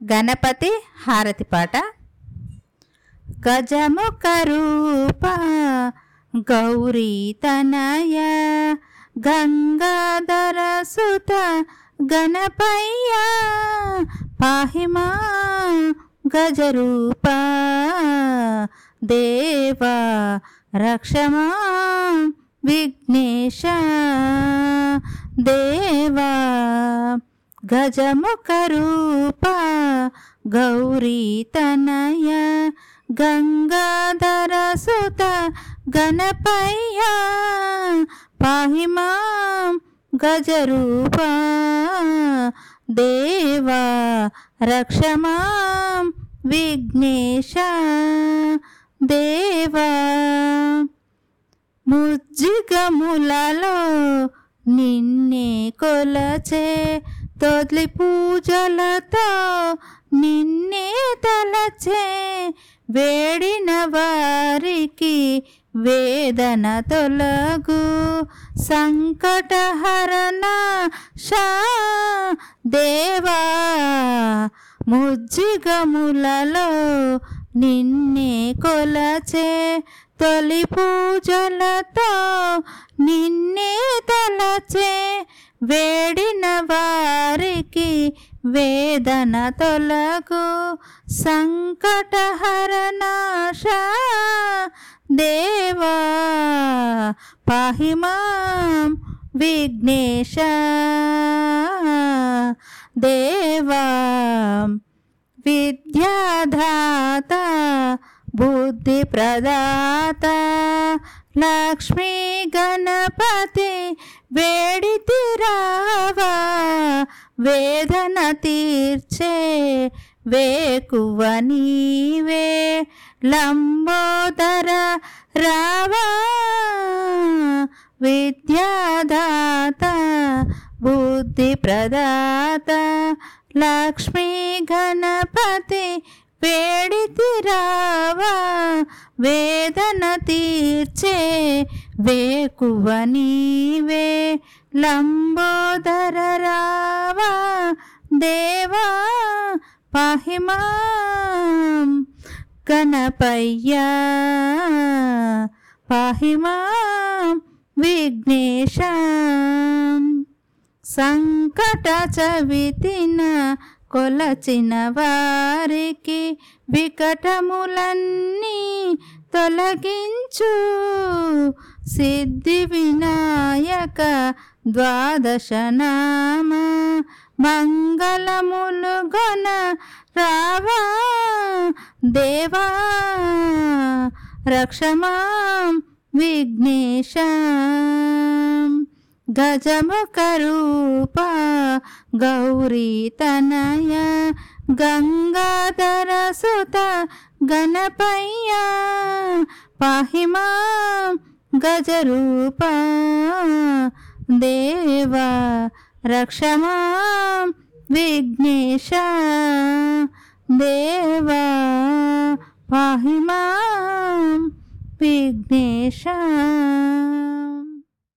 గణపతి హారతి పాట. గజముఖ రూప గౌరీ తనయ గంగాధర సుత గణపయ్య పాహిమా గజరూప దేవా రక్షమా విఘ్నేశ దేవా గజముఖ రూప గౌరీ తనయ గంగాధర సుత గణపయ్య పాహిమా గజరూప దేవా రక్షమా విఘ్నేశ దేవా ముజ్జిగములలో నిన్నే కొలచే తొలి పూజలతో నిన్నే తలచే వేడిన వారికి వేదన తొలగు. సంకటహరణ షా దేవా ముజ్జిగములలో నిన్నే కొలచే తొలి పూజలతో నిన్నే తలచే వేడిన వారికి వేదన తొలగు సంకటహరణాశ దేవా పాహిమాం విఘ్నేశ. దేవా విద్యాధాత బుద్ధి ప్రదాత లక్ష్మీ గణపతి వేడి తీరావా? వేదన తీర్చే వేకువ నీవే. లంబోదర రావా? విద్యాదాత బుద్ధి ప్రదాత లక్ష్మీ గణపతి వేడితి రావా వేదన తీర్చే వేకువ నీవే లంబోదర రావా దేవా పాహిమా గణపయ్య పాహిమా విఘ్నేశ. సంకట చవితిన కొలచిన వారికి వికటములన్నీ తొలగించు. సిద్ధి వినాయక ద్వాదశ నామ మంగళములు గొన రావా దేవా రక్షమా విఘ్నేశ. గజముఖ రూప గౌరీ తనయ గంగాధర సుత గణపయ్యా పాహిమా गजरूपा देव रक्षमां विघ्नेश देवा पाहि मां विघ्नेश।